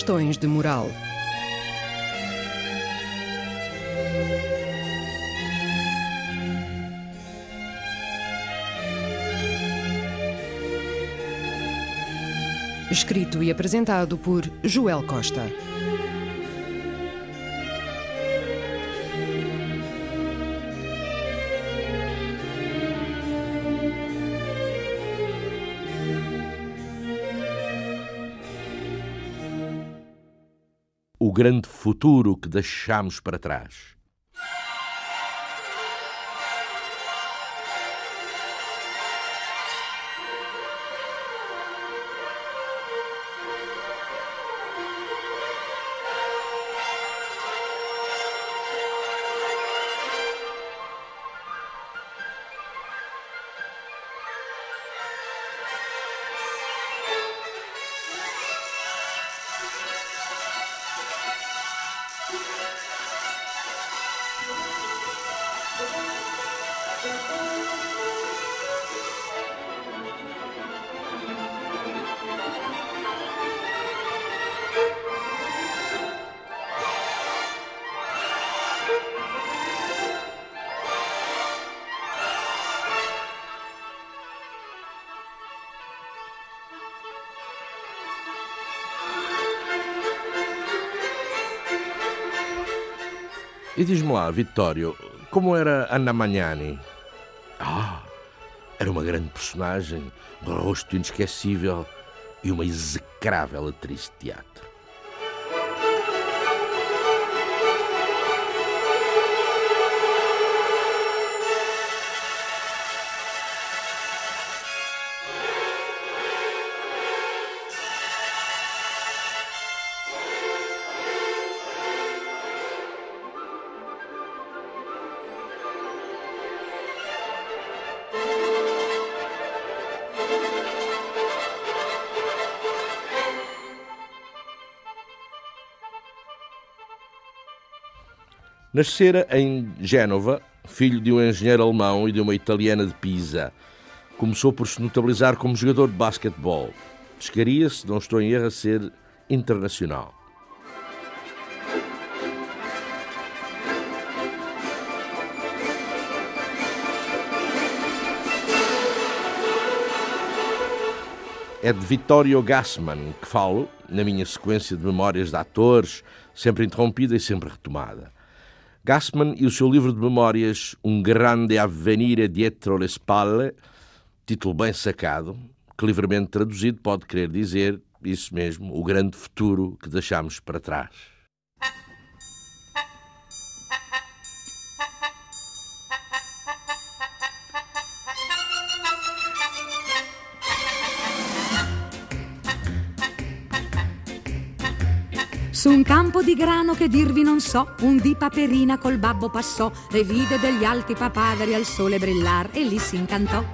Questões de moral. Escrito e apresentado por Joel Costa. O grande futuro que deixamos para trás. E diz-me lá, Vittório, como era Anna Magnani? Ah, era uma grande personagem, um rosto inesquecível e uma execrável atriz de teatro. Nascera em Génova, filho de um engenheiro alemão e de uma italiana de Pisa. Começou por se notabilizar como jogador de basquetebol. Chegaria-se, não estou em erro, a ser internacional. É de Vittorio Gassman que falo, na minha sequência de memórias de atores, sempre interrompida e sempre retomada. Gassman e o seu livro de memórias Um Grande Avvenire Dietro le Spalle, título bem sacado, que livremente traduzido pode querer dizer isso mesmo, o grande futuro que deixamos para trás. Su un campo di grano che dirvi non so, un di paperina col babbo passò e vide degli alti papaveri al sole brillar e lì si incantò.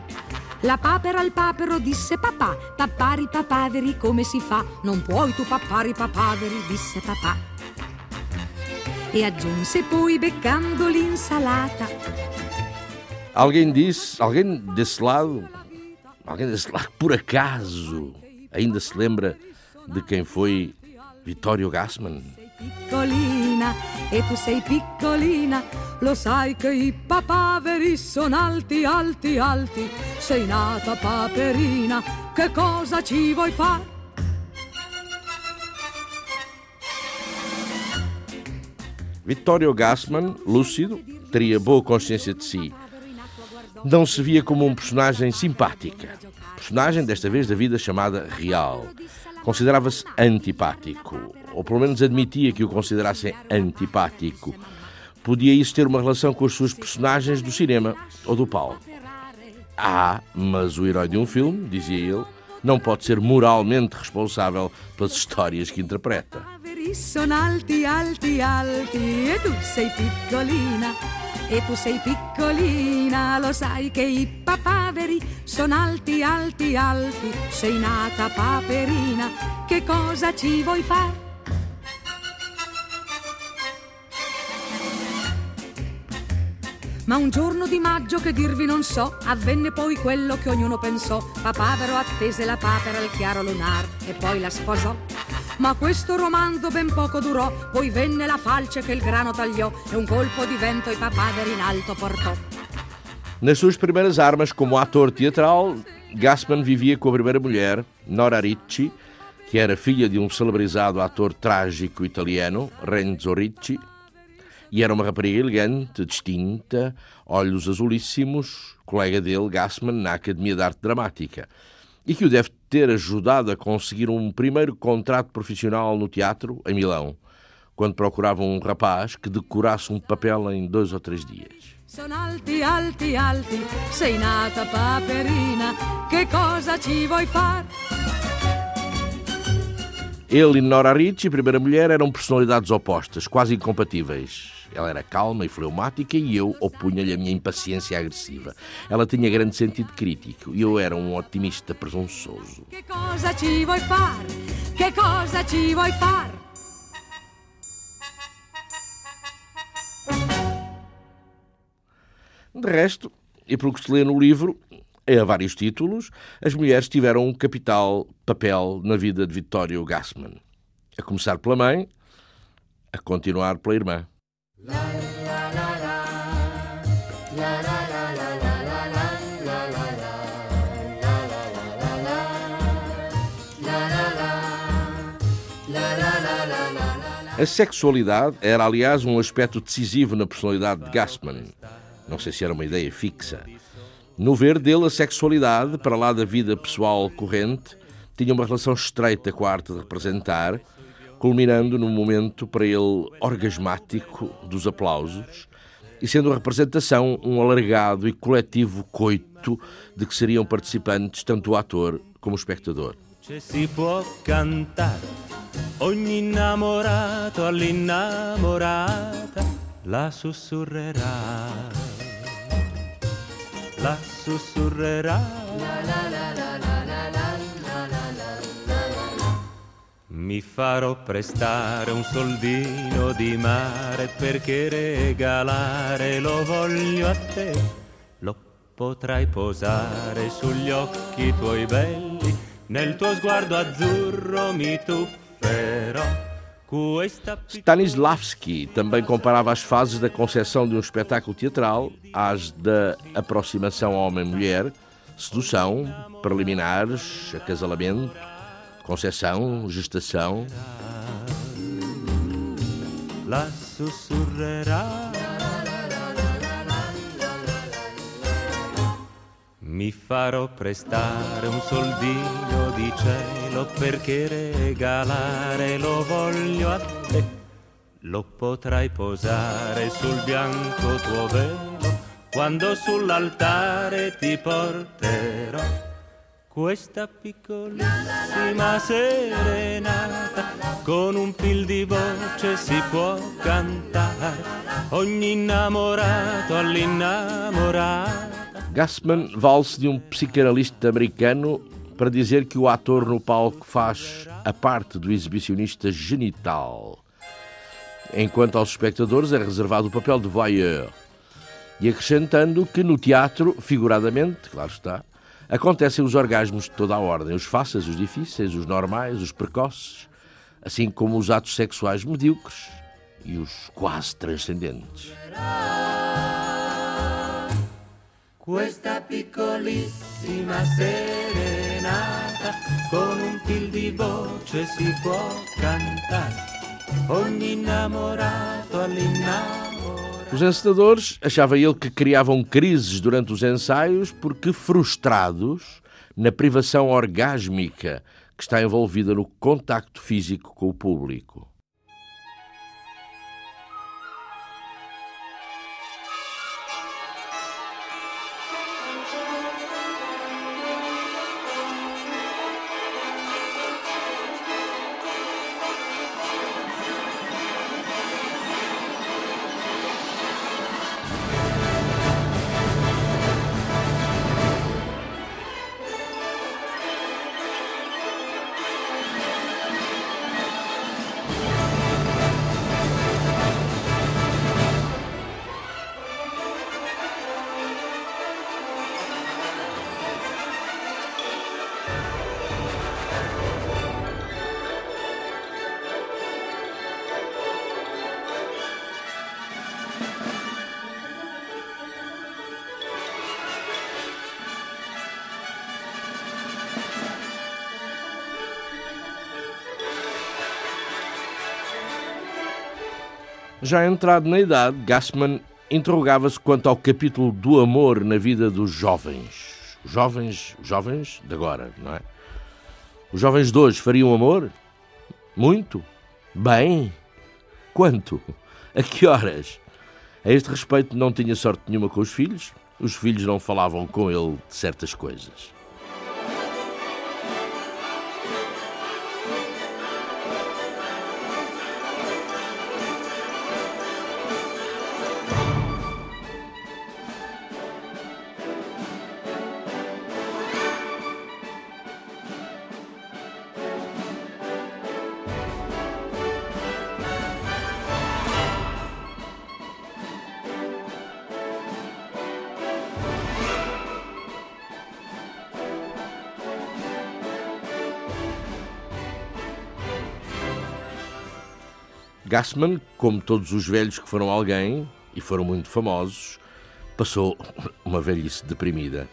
La papera al papero disse papà, pappari papaveri come si fa? Non puoi tu pappari papaveri, disse papà. E aggiunse poi beccando l'insalata. Alguém disse, alguém desse lado, alguém desse lado por acaso ainda se lembra de quem foi Vittorio Gassman. Sei piccolina e tu sei piccolina, lo sai che i papaveri sono alti, alti, alti. Sei nata paperina, che cosa ci vuoi fare? Vittorio Gassman, lúcido, teria boa consciência de si. Não se via como um personagem simpática. Personagem, desta vez, da vida chamada real. Considerava-se antipático, ou pelo menos admitia que o considerassem antipático. Podia isso ter uma relação com as suas personagens do cinema ou do palco. Ah, mas o herói de um filme, dizia ele, não pode ser moralmente responsável pelas histórias que interpreta. E tu sei piccolina, lo sai che i papaveri sono alti, alti, alti. Sei nata paperina, che cosa ci vuoi fare? Ma un giorno di maggio che dirvi non so, avvenne poi quello che ognuno pensò. Papavero attese la papera al chiaro lunar e poi la sposò. Ma questo romanzo ben poco durò, poi venne la falce che il grano tagliò e un colpo di vento i papaveri in alto portò. Nas suas primeiras armas como ator teatral, Gassman vivia com a primeira mulher, Nora Ricci, que era filha de um celebrizado ator trágico italiano, Renzo Ricci, e era uma rapariga elegante, distinta, olhos azulíssimos, colega dele, Gassman, na Academia de Arte Dramática, e que o deve ter ajudado a conseguir um primeiro contrato profissional no teatro, em Milão, quando procuravam um rapaz que decorasse um papel em dois ou três dias. Sono alti, alti, alti, sei nata paperina, che cosa ci vuoi far? Ele e Nora Ricci, primeira mulher, eram personalidades opostas, quase incompatíveis. Ela era calma e fleumática e eu opunha-lhe a minha impaciência agressiva. Ela tinha grande sentido crítico e eu era um otimista presunçoso. Che cosa ci vuoi far? Che cosa ci vuoi far? De resto, e pelo que se lê no livro, a vários títulos, as mulheres tiveram um capital papel na vida de Vittorio Gassman. A começar pela mãe, a continuar pela irmã. A sexualidade era, aliás, um aspecto decisivo na personalidade de Gassman. Não sei se era uma ideia fixa. No ver dele, a sexualidade, para lá da vida pessoal corrente, tinha uma relação estreita com a arte de representar, culminando num momento para ele orgasmático dos aplausos e sendo a representação um alargado e coletivo coito de que seriam participantes tanto o ator como o espectador. Si può cantare, ogni innamorato all'innamorata la sussurrerà, la sussurrerà. Mi farò prestare un soldino di mare perché regalare lo voglio a te. Lo potrai posare sugli occhi tuoi belli, nel tuo sguardo azzurro mi tufferò. Stanislavski também comparava as fases da concepção de um espetáculo teatral às da aproximação homem-mulher, sedução, preliminares, acasalamento, concepção, gestação. la sussurrerà. Mi farò prestare un soldino di cielo perché regalare lo voglio a te. Lo potrai posare sul bianco tuo velo quando sull'altare ti porterò. Questa piccolissima serenata con un fil di voce si può cantare, ogni innamorato all'innamorata. Gassman vale-se de um psicanalista americano para dizer que o ator no palco faz a parte do exibicionista genital, enquanto aos espectadores é reservado o papel de voyeur. E acrescentando que no teatro, figuradamente, claro está, acontecem os orgasmos de toda a ordem, os fáceis, os difíceis, os normais, os precoces, assim como os atos sexuais medíocres e os quase transcendentes. Questa piccolissima serenata con un fil di voce si può cantare, ogni innamorato all'innamorato. Os encenadores achava ele que criavam crises durante os ensaios porque frustrados na privação orgásmica que está envolvida no contacto físico com o público. Já entrado na idade, Gassman interrogava-se quanto ao capítulo do amor na vida dos jovens. Jovens, jovens de agora, não é? Os jovens de hoje fariam amor? Muito? Bem? Quanto? A que horas? A este respeito, não tinha sorte nenhuma com os filhos. Os filhos não falavam com ele de certas coisas. Gassman, como todos os velhos que foram alguém, e foram muito famosos, passou uma velhice deprimida.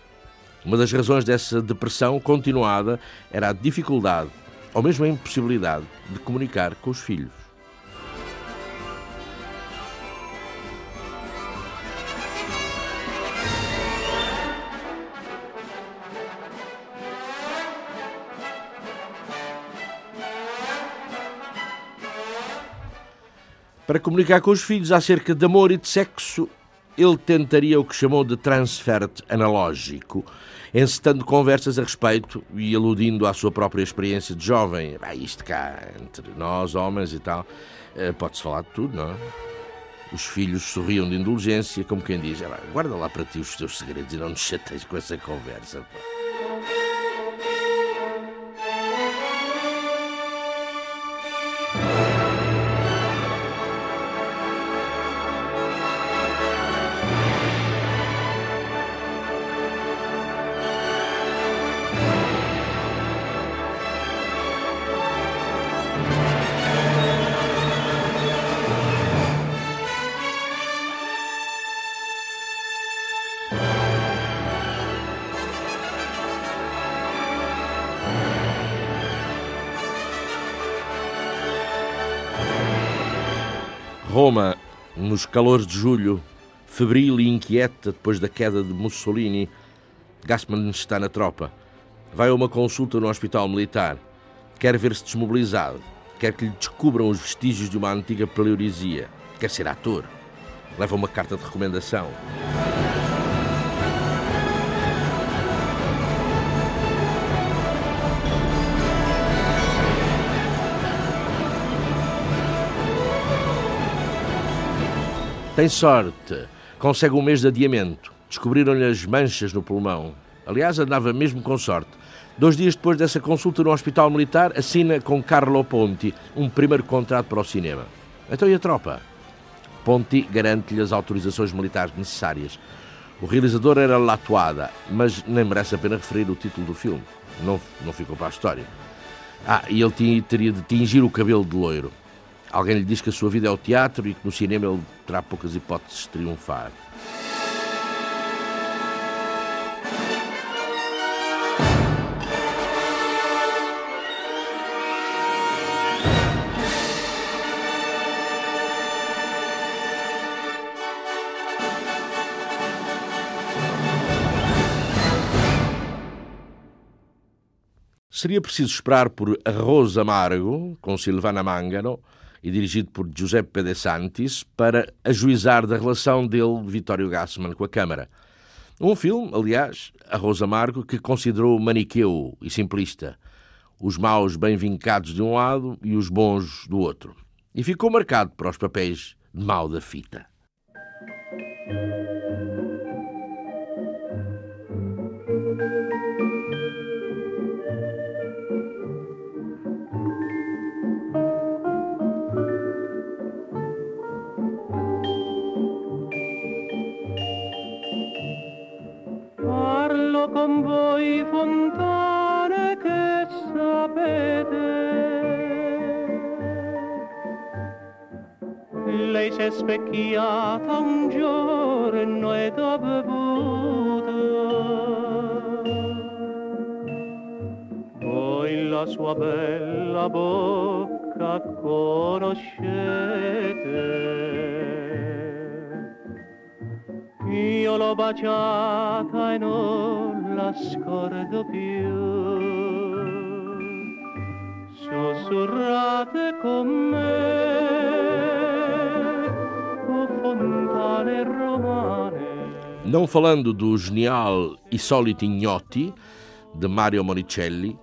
Uma das razões dessa depressão continuada era a dificuldade, ou mesmo a impossibilidade, de comunicar com os filhos. Para comunicar com os filhos acerca de amor e de sexo, ele tentaria o que chamou de transfert analógico, encetando conversas a respeito e aludindo à sua própria experiência de jovem. Ah, isto cá, entre nós, homens e tal, eh, pode-se falar de tudo, não é? Os filhos sorriam de indulgência, como quem diz: ah, guarda lá para ti os teus segredos e não nos chateis com essa conversa. Pá. Roma, nos calores de julho, febril e inquieta depois da queda de Mussolini, Gassman está na tropa. Vai a uma consulta no hospital militar. Quer ver-se desmobilizado. Quer que lhe descubram os vestígios de uma antiga paleurisia. Quer ser ator. Leva uma carta de recomendação. Tem sorte. Consegue um mês de adiamento. Descobriram-lhe as manchas no pulmão. Aliás, andava mesmo com sorte. Dois dias depois dessa consulta no Hospital Militar, assina com Carlo Ponti um primeiro contrato para o cinema. Então e a tropa? Ponti garante-lhe as autorizações militares necessárias. O realizador era Latuada, mas nem merece a pena referir o título do filme. Não, não ficou para a história. Ah, e ele tinha, teria de tingir o cabelo de loiro. Alguém lhe diz que a sua vida é o teatro e que no cinema ele terá poucas hipóteses de triunfar. Seria preciso esperar por Arroz Amargo, com Silvana Mangano, e dirigido por Giuseppe De Santis, para ajuizar da relação dele, Vittorio Gassman, com a Câmara. Um filme, aliás, Arroz Amargo, que considerou maniqueu e simplista, os maus bem vincados de um lado e os bons do outro. E ficou marcado para os papéis de mal da fita. Con voi fontane che sapete. Lei si è specchiata un giorno ed ha bevuto. Poi la sua bella bocca conoscete. Io l'ho baciata e non la scordo più. Sussurrate con me, o fontane romane. Não falando do genial E Soliti Ignotti, de Mario Monicelli,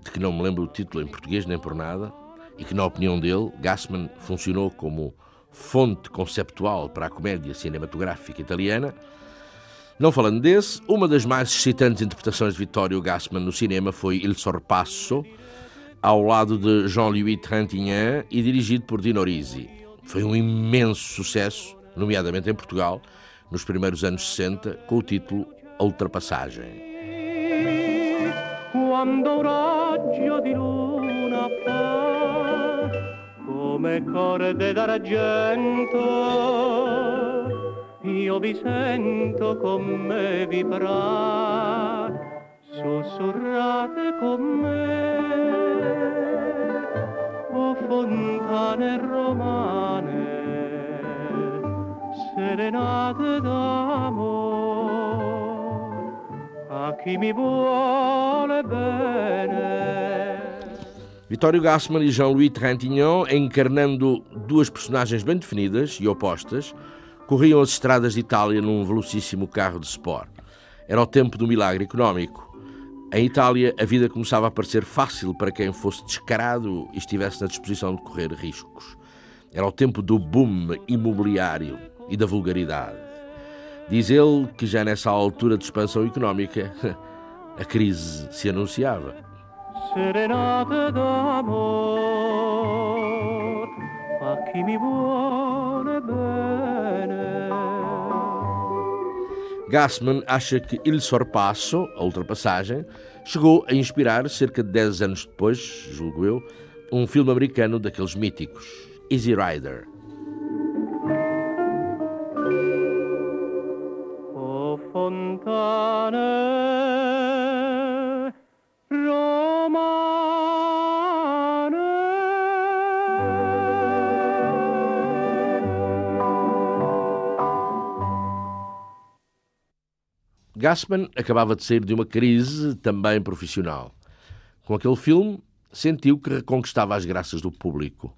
de que não me lembro o título em português nem por nada, e que, na opinião dele, Gassman funcionou como fonte conceptual para a comédia cinematográfica italiana. Não falando desse, uma das mais excitantes interpretações de Vittorio Gassman no cinema foi Il Sorpasso, ao lado de Jean-Louis Trintignant e dirigido por Dino Risi. Foi um imenso sucesso, nomeadamente em Portugal, nos primeiros anos 60, com o título Ultrapassagem. Quando un raggio di luna fa come corde d'argento, io vi sento con me vibrar, sussurrate con me, o fontane romane, serenate d'amor, a chi mi vuole bene. Vitório Gassman e Jean-Louis Trintignant, encarnando duas personagens bem definidas e opostas, corriam as estradas de Itália num velocíssimo carro de sport. Era o tempo do milagre económico. Em Itália, a vida começava a parecer fácil para quem fosse descarado e estivesse na disposição de correr riscos. Era o tempo do boom imobiliário e da vulgaridade. Diz ele que já nessa altura de expansão económica, a crise se anunciava. serenate d'amor a chi mi bene. Gassman acha que Il Sorpasso, a ultrapassagem, chegou a inspirar, cerca de 10 anos depois, julgo eu, um filme americano daqueles míticos, Easy Rider. Gassman acabava de sair de uma crise também profissional. Com aquele filme, sentiu que reconquistava as graças do público.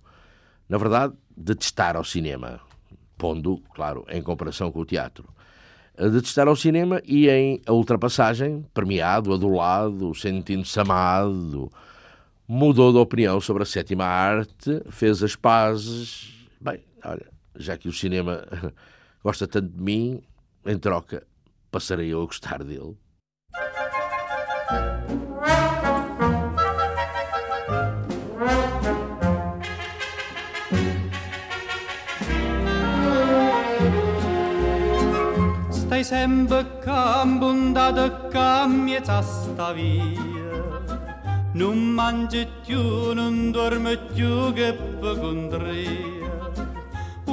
Na verdade, detestar ao cinema, pondo, claro, em comparação com o teatro. Detestar ao cinema e em A Ultrapassagem, premiado, adulado, sentindo-se amado, mudou de opinião sobre a sétima arte, fez as pazes. Bem, olha, já que o cinema gosta tanto de mim, em troca, passarei eu a gostar dele. Stai sempre cambondata cammiezza sta via Non mangi più, non dormi più che per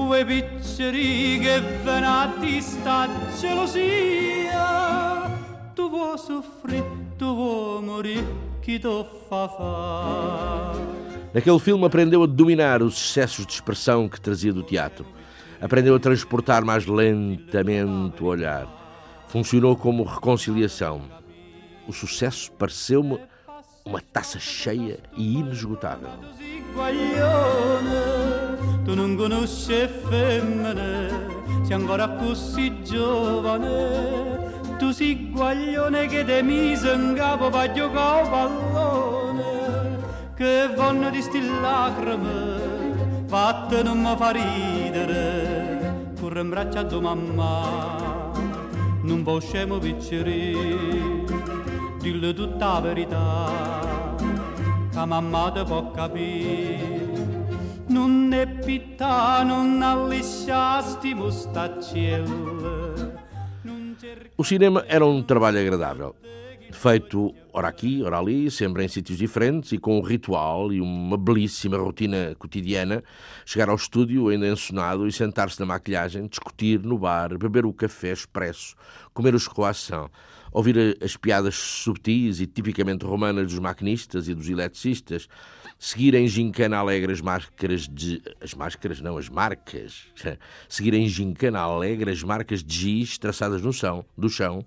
contria Ue picceri che venati sta gelosia Tu vuoi soffrire, tu vuoi morire, chi ti fa Naquele filme aprendeu a dominar os excessos de expressão que trazia do teatro. Aprendeu a transportar mais lentamente o olhar. Funcionou como reconciliação. O sucesso pareceu-me uma taça cheia e inesgotável. Tu non conosci femmine, sei ancora così giovane. Tu sei guaglione che te mise in capo per giocare pallone, che vanno di sti lacrime, fatte non mi fa ridere, corre in braccio a tua mamma, non può scemo picciri, dillo tutta la verità che mamma te può capire. Non è non allisciasti cerca O cinema era um trabalho agradável, feito ora aqui, ora ali, sempre em sítios diferentes e com um ritual e uma belíssima rotina cotidiana. Chegar ao estúdio ainda ensonado e sentar-se na maquilhagem, discutir no bar, beber o café expresso, comer os croissants, ouvir as piadas subtis e tipicamente romanas dos maquinistas e dos eletricistas, seguir em gincana alegre as máscaras de... As máscaras, não, as marcas. Seguir em gincana alegre as marcas de giz traçadas no chão, do chão,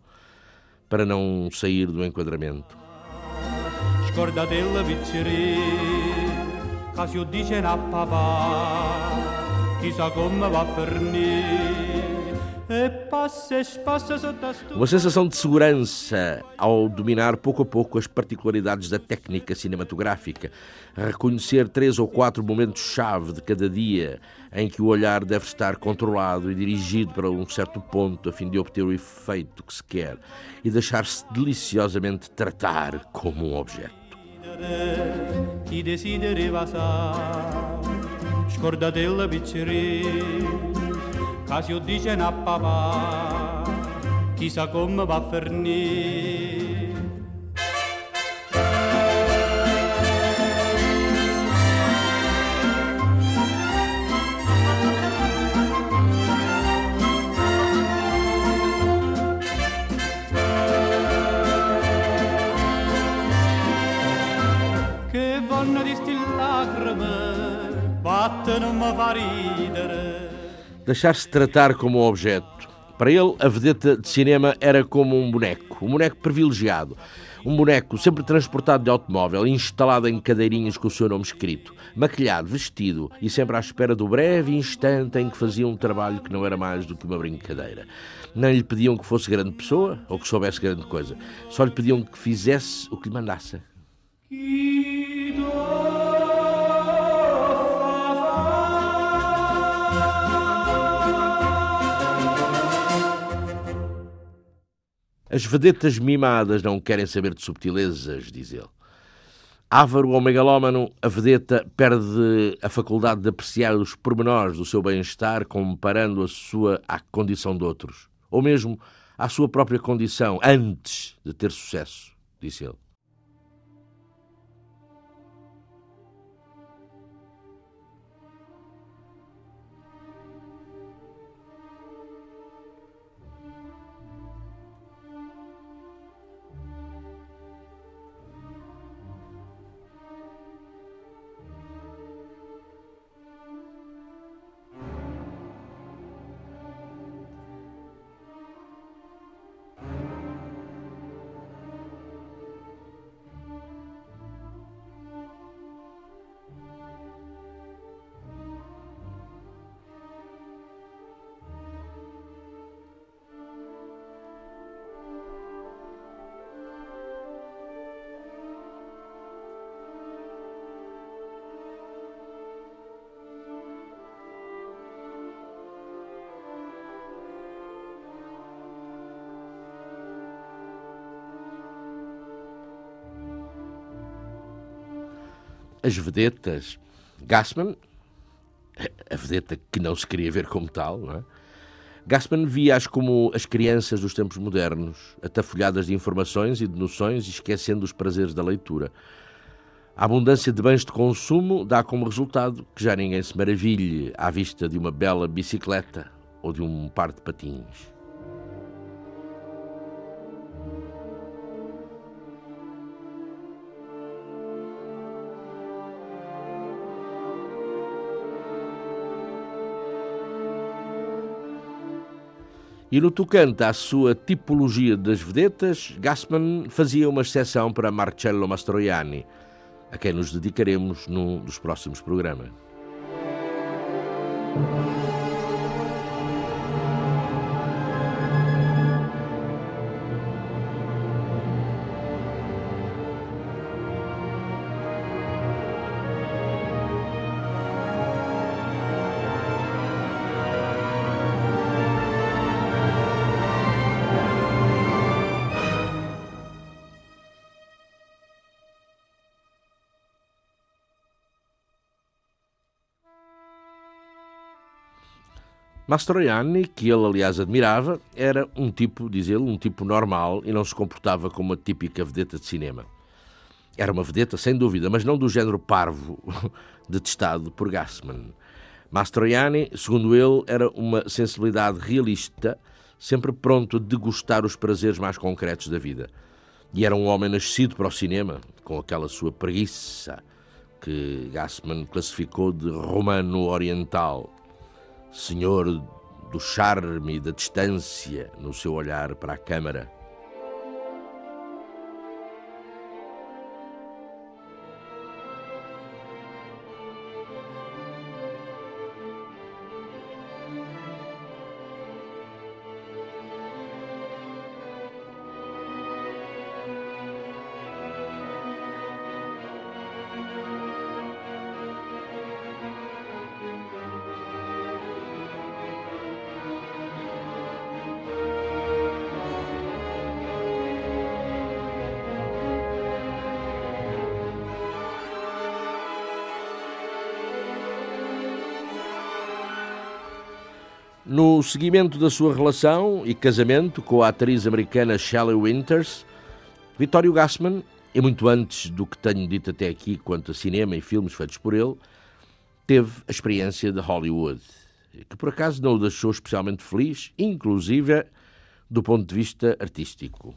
para não sair do enquadramento. Uma sensação de segurança ao dominar pouco a pouco as particularidades da técnica cinematográfica, reconhecer três ou quatro momentos-chave de cada dia em que o olhar deve estar controlado e dirigido para um certo ponto a fim de obter o efeito que se quer e deixar-se deliciosamente tratar como um objeto. Scordatella Casio dice a papà, chissà come va a finire. Che vanno di stillacrime, batte non mi fa ridere. Deixar-se tratar como um objeto. Para ele, a vedeta de cinema era como um boneco, um boneco privilegiado. Um boneco sempre transportado de automóvel, instalado em cadeirinhas com o seu nome escrito, maquilhado, vestido e sempre à espera do breve instante em que fazia um trabalho que não era mais do que uma brincadeira. Não lhe pediam que fosse grande pessoa ou que soubesse grande coisa, só lhe pediam que fizesse o que lhe mandasse. As vedetas mimadas não querem saber de subtilezas, diz ele. Ávaro ou megalómano, a vedeta perde a faculdade de apreciar os pormenores do seu bem-estar comparando a sua à condição de outros, ou mesmo à sua própria condição antes de ter sucesso, disse ele. As vedetas. Gassman, a vedeta que não se queria ver como tal, não é? Gassman via-as como as crianças dos tempos modernos, atafolhadas de informações e de noções e esquecendo os prazeres da leitura. A abundância de bens de consumo dá como resultado que já ninguém se maravilhe à vista de uma bela bicicleta ou de um par de patins. E no tocante à sua tipologia das vedetas, Gassman fazia uma exceção para Marcello Mastroianni, a quem nos dedicaremos num dos próximos programas. Mastroianni, que ele aliás admirava, era um tipo, diz ele, um tipo normal e não se comportava como uma típica vedeta de cinema. Era uma vedeta, sem dúvida, mas não do género parvo, detestado por Gassman. Mastroianni, segundo ele, era uma sensibilidade realista, sempre pronto a degustar os prazeres mais concretos da vida. E era um homem nascido para o cinema, com aquela sua preguiça que Gassman classificou de romano-oriental, senhor do charme e da distância no seu olhar para a câmara. No seguimento da sua relação e casamento com a atriz americana Shelley Winters, Vittorio Gassman, e muito antes do que tenho dito até aqui quanto a cinema e filmes feitos por ele, teve a experiência de Hollywood, que por acaso não o deixou especialmente feliz, inclusive do ponto de vista artístico.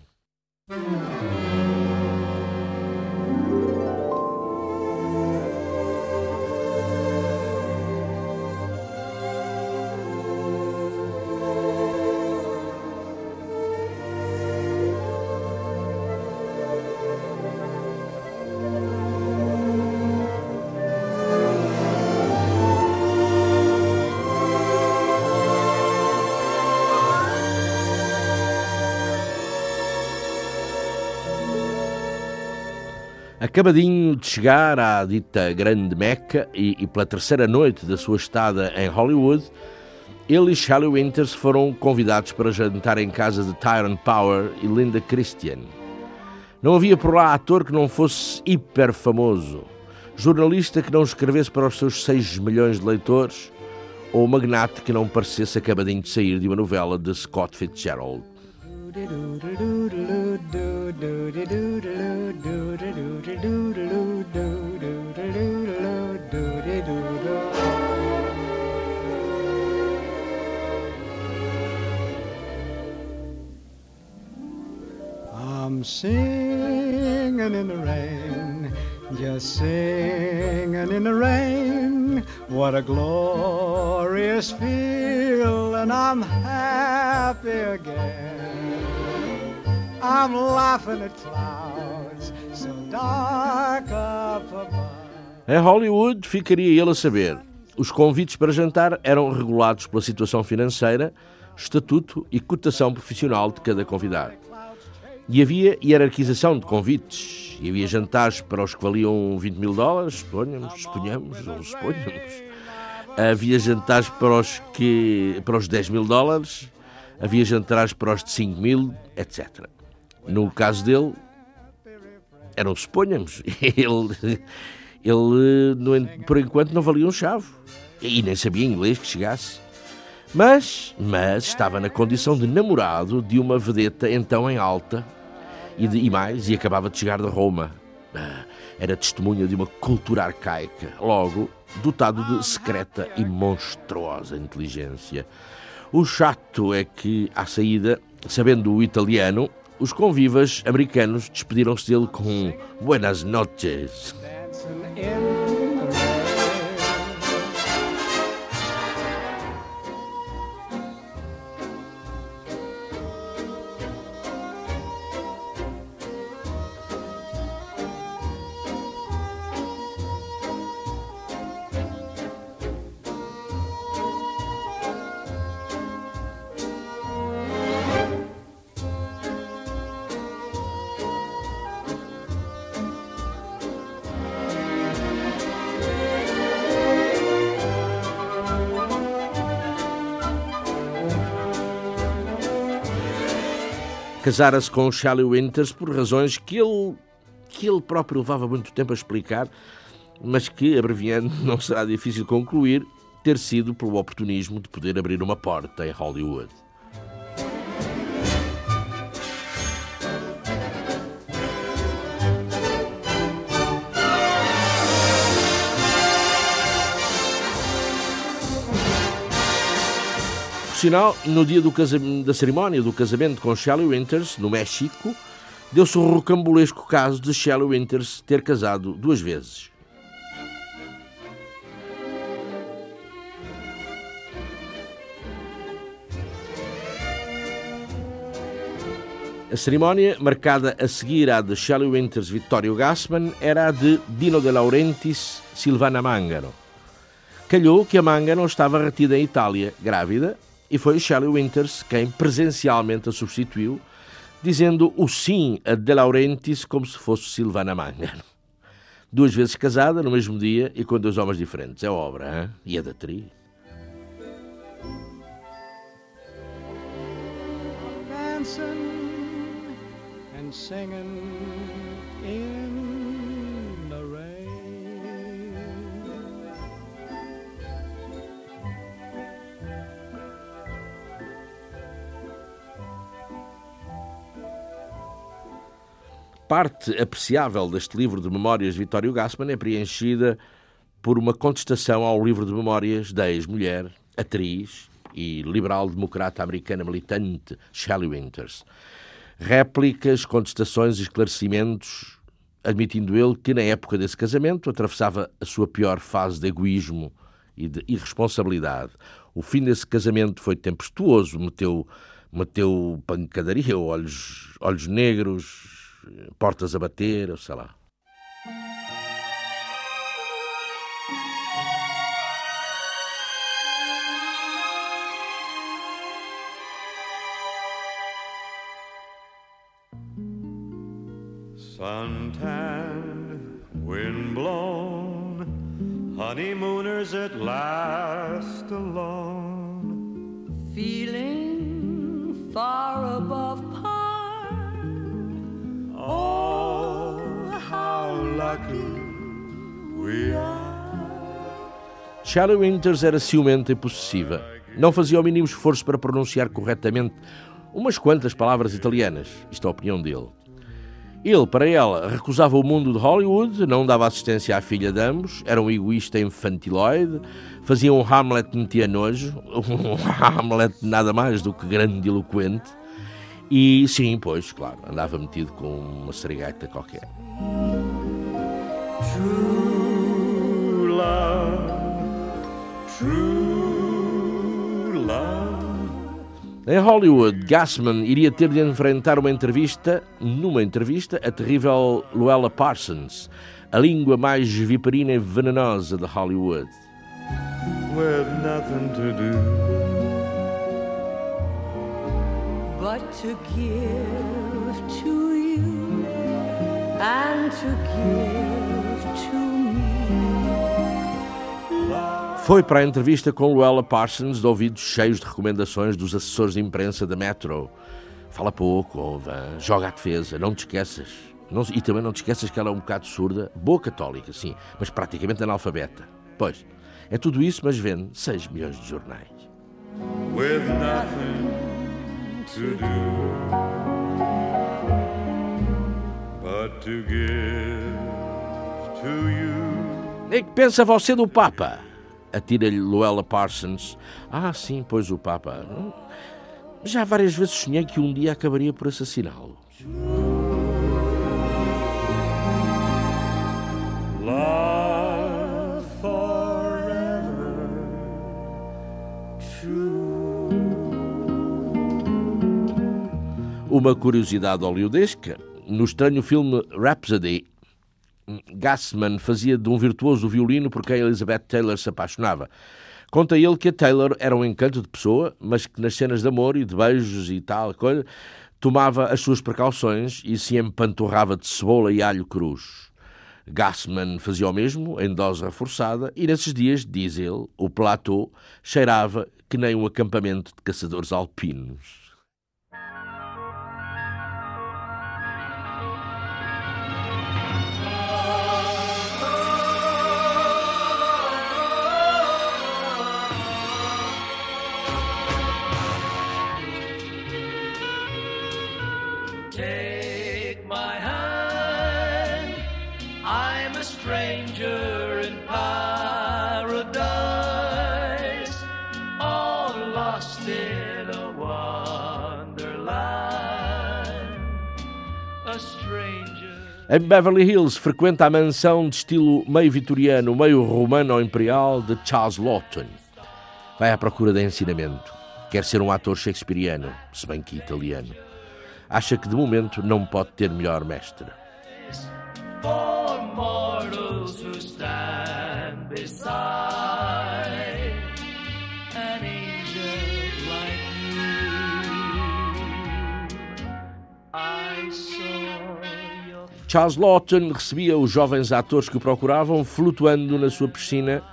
Acabadinho de chegar à dita Grande Meca e, e, pela terceira noite da sua estada em Hollywood, ele e Shelley Winters foram convidados para jantar em casa de Tyrone Power e Linda Christian. Não havia por lá ator que não fosse hiper famoso, jornalista que não escrevesse para os seus 6 milhões de leitores, ou magnate que não parecesse acabadinho de sair de uma novela de Scott Fitzgerald. I'm singing in the rain, just singing in the rain. What a glorious feel, and I'm happy again. I'm laughing at clouds so dark up above. Em Hollywood, ficaria ele a saber. Os convites para jantar eram regulados pela situação financeira, estatuto e cotação profissional de cada convidado. E havia hierarquização de convites. E havia jantares para os que valiam 20 mil dólares, suponhamos, suponhamos, ou suponhamos. Havia jantares para os, que, para os 10 mil dólares, havia jantares para os de 5 mil, etc. No caso dele, eram suponhamos. Ele, ele por enquanto, não valia um chave. E nem sabia inglês que chegasse. Mas, mas estava na condição de namorado de uma vedeta então em alta e, de, e mais, e acabava de chegar de Roma. Ah, era testemunha de uma cultura arcaica, logo dotado de secreta e monstruosa inteligência. O chato é que, à saída, sabendo o italiano, os convivas americanos despediram-se dele com Buenas noches. Casara-se com Shelley Winters por razões que ele, que ele próprio levava muito tempo a explicar, mas que, abreviando, não será difícil concluir, ter sido pelo oportunismo de poder abrir uma porta em Hollywood. sinal, no dia da cerimónia do casamento com Shelley Winters, no México, deu-se o um rocambolesco caso de Shelley Winters ter casado duas vezes. A cerimónia, marcada a seguir à de Shelley Winters Vittorio Gassman, era a de Dino De Laurentiis Silvana Mangano. Calhou que a Mangano estava retida em Itália, grávida, e foi Shelley Winters quem presencialmente a substituiu, dizendo o sim a De Laurentiis como se fosse Silvana Mangano. Duas vezes casada, no mesmo dia e com dois homens diferentes. É obra, hein? e é da atriz. dancing and singing Parte apreciável deste livro de memórias de Vitório Gassman é preenchida por uma contestação ao livro de memórias da ex-mulher, atriz e liberal-democrata americana militante Shelley Winters. Réplicas, contestações e esclarecimentos, admitindo ele que na época desse casamento atravessava a sua pior fase de egoísmo e de irresponsabilidade. O fim desse casamento foi tempestuoso, meteu, meteu pancadaria, olhos, olhos negros, portas a bater, sei lá. Suntanned, wind-blown, honeymooners at last alone. Feeling far above par. Oh. Shelley Winters era ciumenta e possessiva. Não fazia o mínimo esforço para pronunciar corretamente umas quantas palavras italianas. Isto é a opinião dele. Ele, para ela, recusava o mundo de Hollywood, não dava assistência à filha de ambos, era um egoísta infantiloide, fazia um Hamlet metia nojo, um Hamlet nada mais do que grandiloquente, e sim, pois, claro, andava metido com uma serigata qualquer. True love, true love. Em Hollywood, Gassman iria ter de enfrentar uma entrevista, numa entrevista, a terrível Luella Parsons, a língua mais viperina e venenosa de Hollywood. with nothing to do. But to give to you and to give to me. Foi para a entrevista com Luella Parsons de ouvidos cheios de recomendações dos assessores de imprensa da Metro. Fala pouco, ouve, joga à defesa, não te esqueças. Não- e também não te esqueças que ela é um bocado surda, boa católica, sim, mas praticamente analfabeta. Pois, é tudo isso, mas vende 6 milhões de jornais. with nothing to do but to give to you. E que pensa você do Papa? Atira-lhe Luella Parsons. Ah, sim, pois o Papa. Já várias vezes sonhei que um dia acabaria por assassiná-lo. Uma curiosidade hollywoodesca. No estranho filme Rhapsody, Gassman fazia de um virtuoso violino por quem Elizabeth Taylor se apaixonava. Conta ele que a Taylor era um encanto de pessoa, mas que nas cenas de amor e de beijos e tal coisa, tomava as suas precauções e se empanturrava de cebola e alho cruz. Gassman fazia o mesmo, em dose reforçada, e nesses dias, diz ele, o platô cheirava que nem um acampamento de caçadores alpinos. Em Beverly Hills frequenta a mansão de estilo meio vitoriano, meio romano-imperial de Charles Lawton. Vai à procura de ensinamento. Quer ser um ator shakespeariano, se bem que italiano. acha que de momento não pode ter melhor mestre. Charles Lawton recebia os jovens atores que o procuravam flutuando na sua piscina,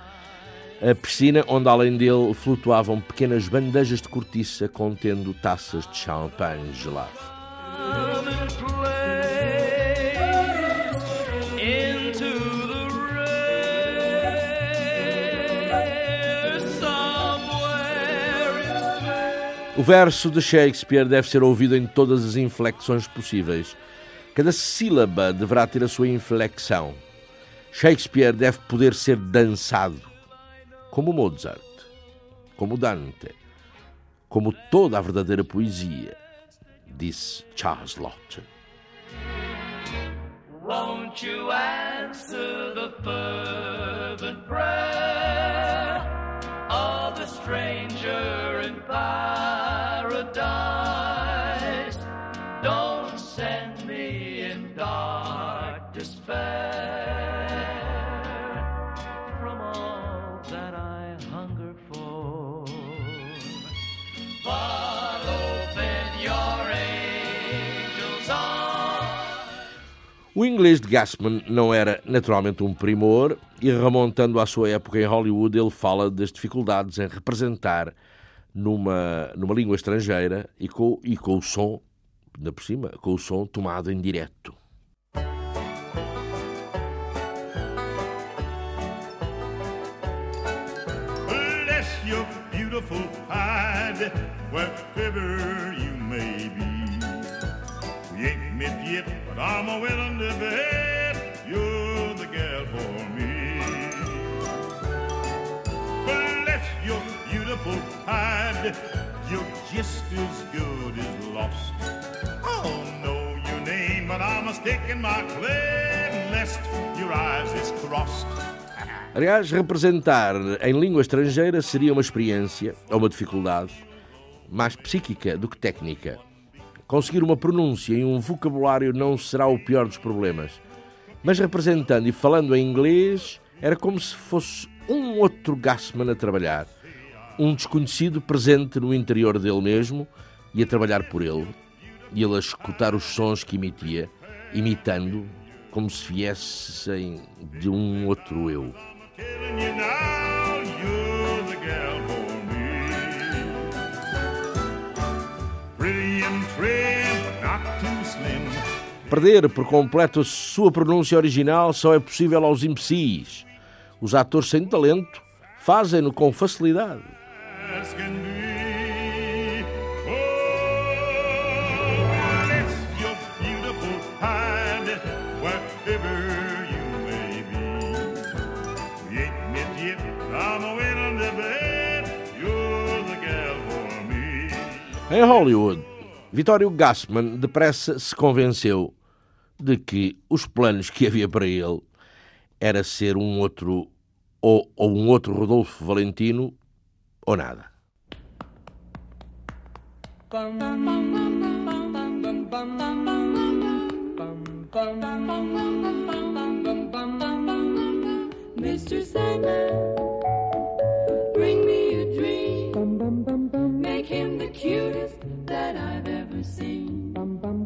a piscina onde além dele flutuavam pequenas bandejas de cortiça contendo taças de champanhe gelado. O verso de Shakespeare deve ser ouvido em todas as inflexões possíveis. Cada sílaba deverá ter a sua inflexão. Shakespeare deve poder ser dançado, como Mozart, como Dante, como toda a verdadeira poesia, disse Charles Lawton. Won't you answer the fervent prayer inglês de Gassman não era naturalmente um primor e, remontando à sua época em Hollywood, ele fala das dificuldades em representar numa, numa língua estrangeira e com, e com o som, ainda por cima, com o som tomado em direto. Bless your beautiful hide yet, but I'm a willing to bet you're the gal for me. Bless your beautiful hide, you're just as good as lost. I don't know your name, but I'm a sticking my claim lest your eyes is crossed. Aliás, representar em língua estrangeira seria uma experiência, ou uma dificuldade, mais psíquica do que técnica. Conseguir uma pronúncia e um vocabulário não será o pior dos problemas. Mas representando e falando em inglês, era como se fosse um outro Gassman a trabalhar. Um desconhecido presente no interior dele mesmo e a trabalhar por ele. E ele a escutar os sons que emitia, imitando, como se viessem de um outro eu. Perder por completo a sua pronúncia original só é possível aos imbecis. Os atores sem talento fazem-no com facilidade. Em Hollywood, Vittorio Gassman depressa se convenceu de que os planos que havia para ele era ser um outro ou, ou um outro Rodolfo Valentino ou nada. Mr. Sandman, bring me a dream. Make him the cutest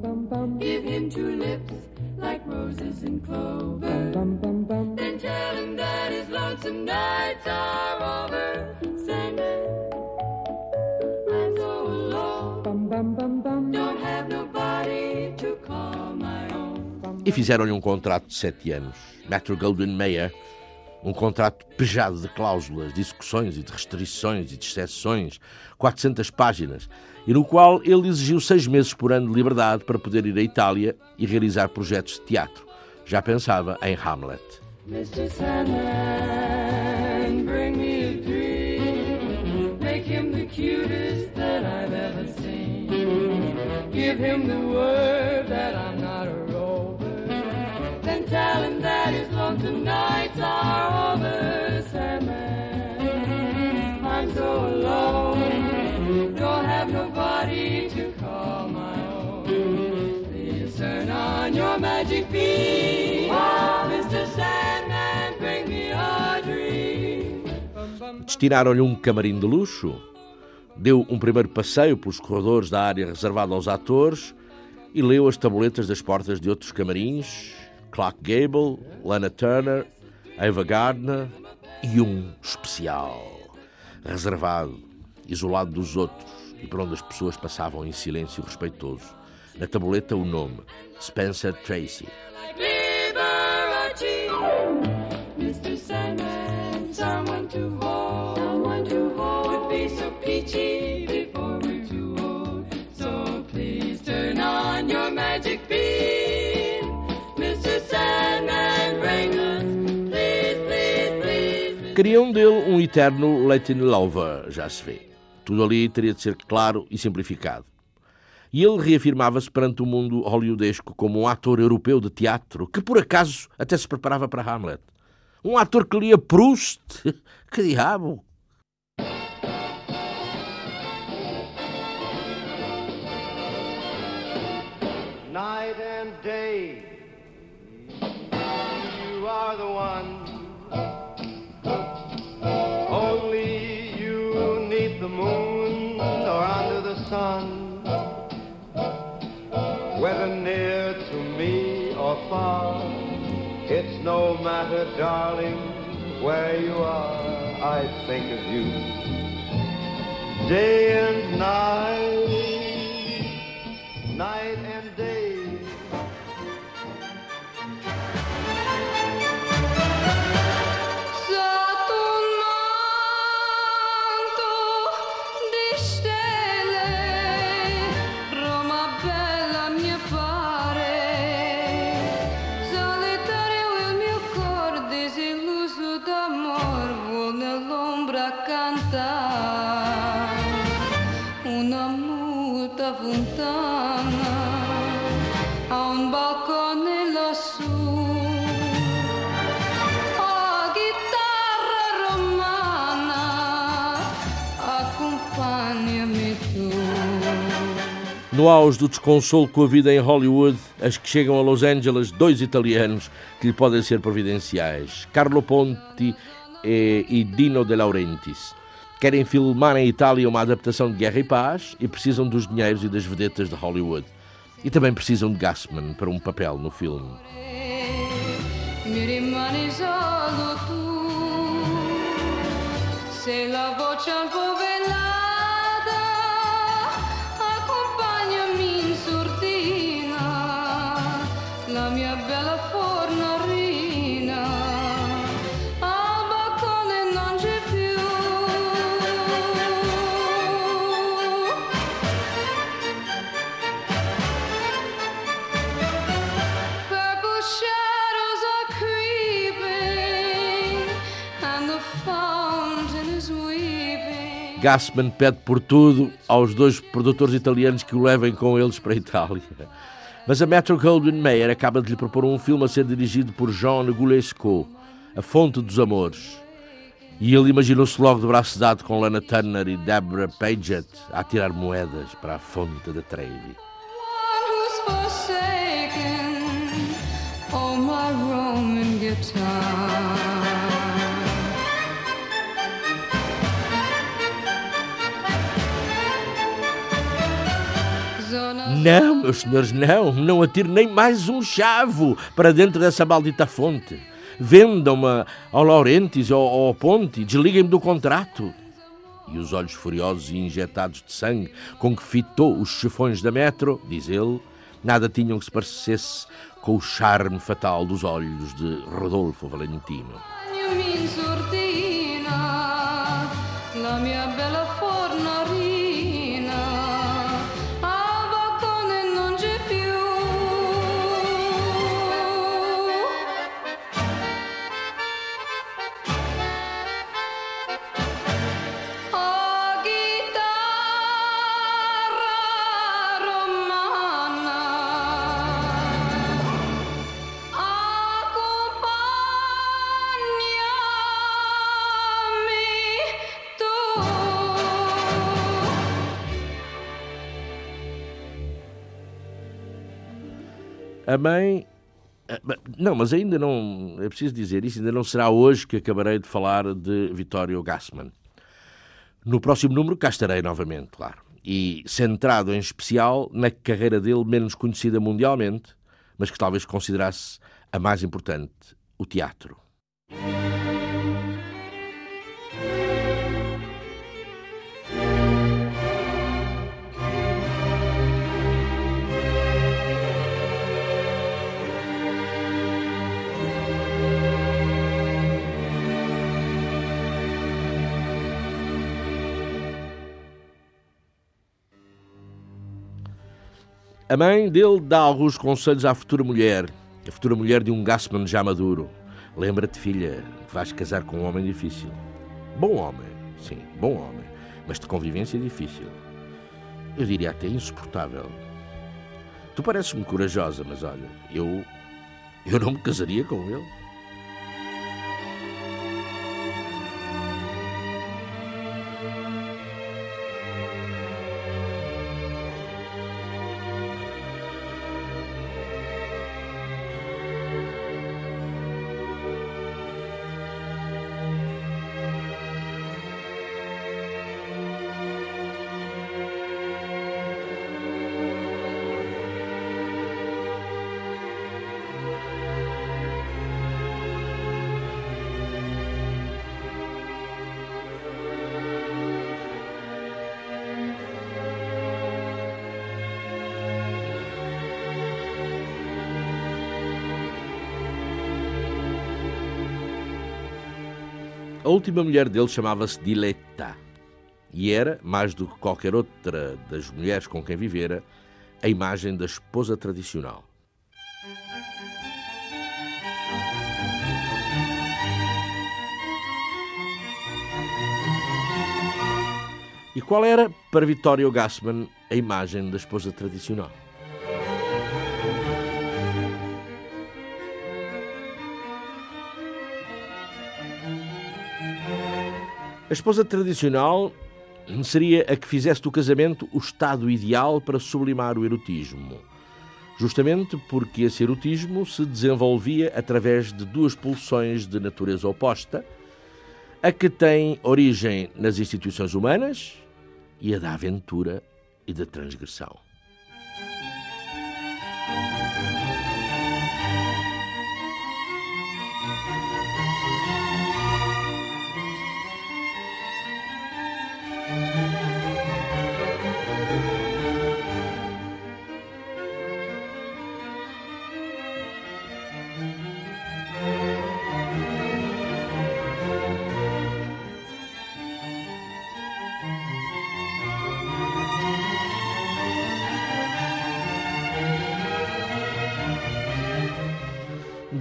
Give him two lips like roses and clover. Then tell him that his lonesome nights are over. Sandman, I'm so alone. Don't have nobody to call my own. E fizeram-lhe um contrato de sete anos. Metro Goldwyn Mayer, um contrato pejado de cláusulas, de execuções e de restrições e de exceções, 400 páginas, e no qual ele exigiu seis meses por ano de liberdade para poder ir à Itália e realizar projetos de teatro. Já pensava em Hamlet. Mr. Sandman, bring me a dream. Make him the cutest that I've ever seen. Give him the word Mr. Sandman, bring me a dream. Destinaram-lhe um camarim de luxo, deu um primeiro passeio pelos corredores da área reservada aos atores e leu as tabuletas das portas de outros camarins, Clark Gable, Lana Turner, Ava Gardner e um especial, reservado, isolado dos outros e por onde as pessoas passavam em silêncio respeitoso. Na tabuleta o nome, Spencer Tracy. Queriam dele um eterno Latin lover, já se vê. Tudo ali teria de ser claro e simplificado. E ele reafirmava-se perante o mundo hollywoodesco como um ator europeu de teatro que, por acaso, até se preparava para Hamlet. Um ator que lia Proust. Que diabo! night and day. You are the one. Far, it's no matter, darling, where you are. I think of you day and night night No auge do desconsolo com a vida em Hollywood, as que chegam a Los Angeles, dois italianos que lhe podem ser providenciais, Carlo Ponti e, e Dino De Laurentiis. Querem filmar em Itália uma adaptação de Guerra e Paz e precisam dos dinheiros e das vedetas de Hollywood. E também precisam de Gassman para um papel no filme. Sei la voce un po' Gassman pede por tudo aos dois produtores italianos que o levem com eles para a Itália. Mas a Metro Goldwyn Mayer acaba de lhe propor um filme a ser dirigido por Jean Negulesco, A Fonte dos Amores. E ele imaginou-se logo de braço dado com Lana Turner e Deborah Paget a tirar moedas para a fonte da Trevi. Não, meus senhores, não. Não atire nem mais um chavo para dentro dessa maldita fonte. Vendam-me ao Laurentiis ou ao Ponte, desliguem-me do contrato. E os olhos furiosos e injetados de sangue com que fitou os chefões da metro, diz ele, nada tinham que se parecesse com o charme fatal dos olhos de Rodolfo Valentino. A mãe Não, mas ainda não, é preciso dizer isso, ainda não será hoje que acabarei de falar de Vittorio Gassman. No próximo número cá estarei novamente, claro. E centrado em especial na carreira dele menos conhecida mundialmente, mas que talvez considerasse a mais importante, o teatro. A mãe dele dá alguns conselhos à futura mulher, a futura mulher de um Gassman já maduro. Lembra-te, filha, que vais casar com um homem difícil. Bom homem, sim, bom homem, mas de convivência difícil. Eu diria até insuportável. Tu pareces-me corajosa, mas olha, eu. eu não me casaria com ele. Última mulher dele chamava-se Diletta e era, mais do que qualquer outra das mulheres com quem vivera, a imagem da esposa tradicional. E qual era, para Vittorio Gassman, a imagem da esposa tradicional? A esposa tradicional seria a que fizesse do casamento o estado ideal para sublimar o erotismo. Justamente porque esse erotismo se desenvolvia através de duas pulsões de natureza oposta, a que tem origem nas instituições humanas e a da aventura e da transgressão.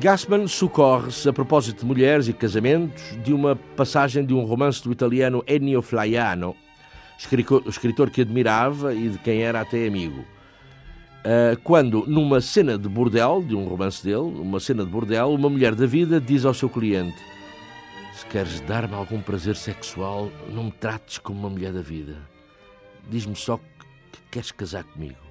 Gassman socorre-se, a propósito de mulheres e casamentos, de uma passagem de um romance do italiano Ennio Flaiano, escritor que admirava e de quem era até amigo. Ah, quando, numa cena de bordel, de um romance dele, uma cena de bordel, uma mulher da vida diz ao seu cliente: Se queres dar-me algum prazer sexual, não me trates como uma mulher da vida. Diz-me só que queres casar comigo.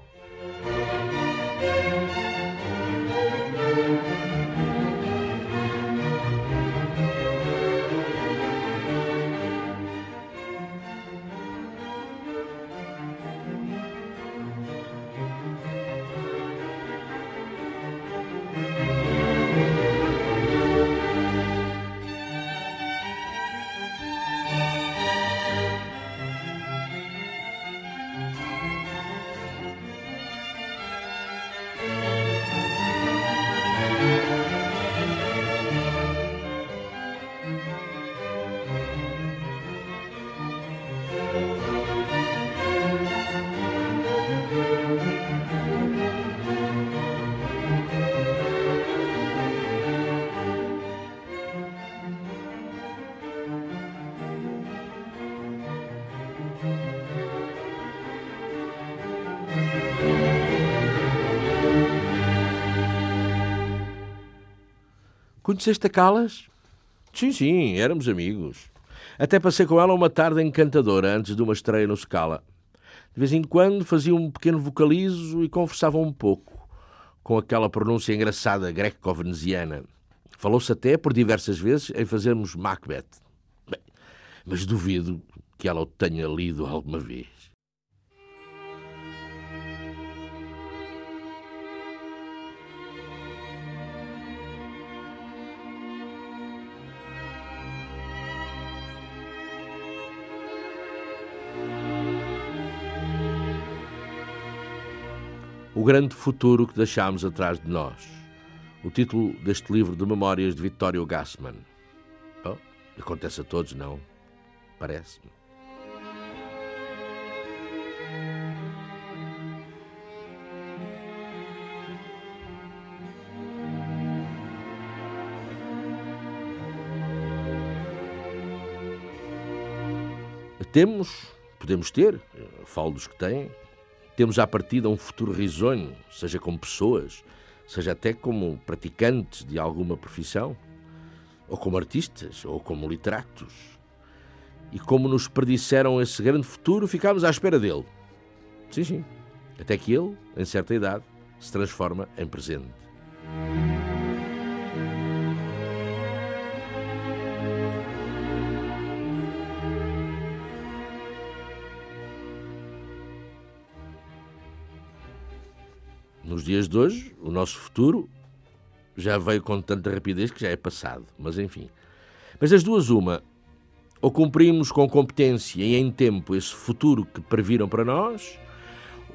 Conheceste a Calas? Sim, sim, éramos amigos. Até passei com ela uma tarde encantadora antes de uma estreia no Scala. De vez em quando fazia um pequeno vocalizo e conversava um pouco, com aquela pronúncia engraçada greco-veneziana. Falou-se até por diversas vezes em fazermos Macbeth. Bem, mas duvido que ela o tenha lido alguma vez. O grande futuro que deixámos atrás de nós. O título deste livro de memórias de Vittorio Gassman. Oh, acontece a todos, não? Parece-me. Temos, podemos ter, falo dos que têm, temos à partida um futuro risonho, seja como pessoas, seja até como praticantes de alguma profissão, ou como artistas, ou como literatos. E como nos predisseram esse grande futuro, ficámos à espera dele. Sim, sim. Até que ele, em certa idade, se transforma em presente. Nos dias de hoje, o nosso futuro já veio com tanta rapidez que já é passado, mas enfim. Mas das duas, uma, ou cumprimos com competência e em tempo esse futuro que previram para nós,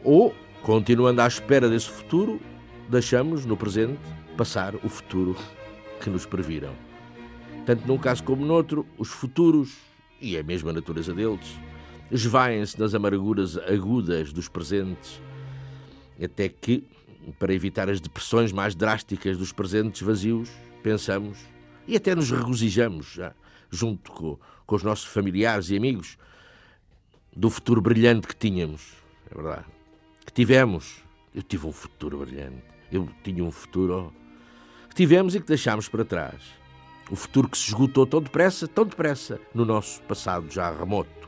ou, continuando à espera desse futuro, deixamos no presente passar o futuro que nos previram. Tanto num caso como noutro, os futuros, e é a mesma natureza deles, esvaem-se nas amarguras agudas dos presentes, até que, para evitar as depressões mais drásticas dos presentes vazios, pensamos e até nos regozijamos, já, junto com, com os nossos familiares e amigos, do futuro brilhante que tínhamos. É verdade. Que tivemos. Eu tive um futuro brilhante. Eu tinha um futuro que tivemos e que deixámos para trás. O futuro que se esgotou tão depressa, tão depressa, no nosso passado já remoto.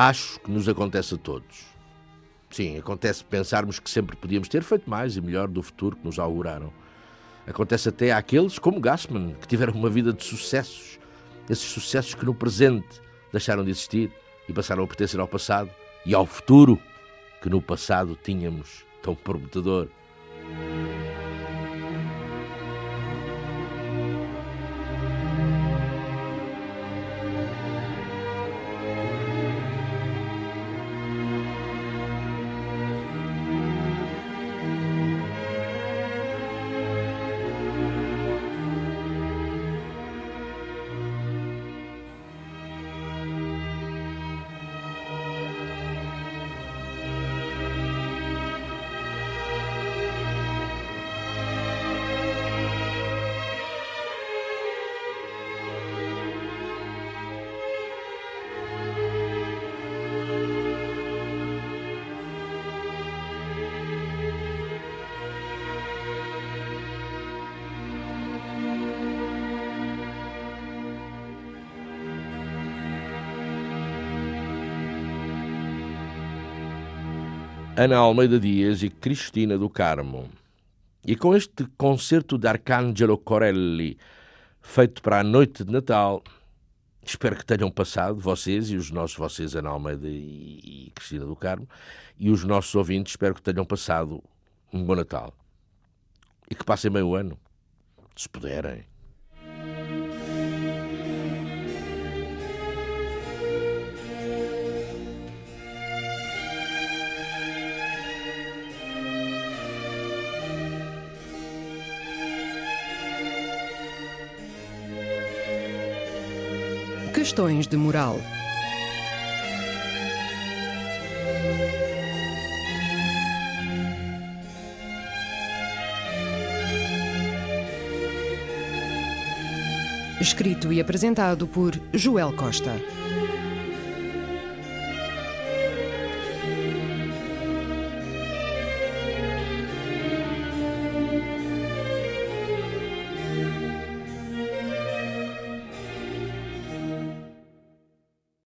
Acho que nos acontece a todos. Sim, acontece pensarmos que sempre podíamos ter feito mais e melhor do futuro que nos auguraram. Acontece até àqueles, como Gassman, que tiveram uma vida de sucessos. Esses sucessos que no presente deixaram de existir e passaram a pertencer ao passado e ao futuro que no passado tínhamos tão prometedor. Ana Almeida Dias e Cristina do Carmo. E com este concerto de Arcangelo Corelli, feito para a noite de Natal, espero que tenham passado, vocês e os nossos, vocês, Ana Almeida e, Cristina do Carmo, e os nossos ouvintes, espero que tenham passado um bom Natal. E que passem meio ano, se puderem. Questões de moral. Escrito e apresentado por Joel Costa.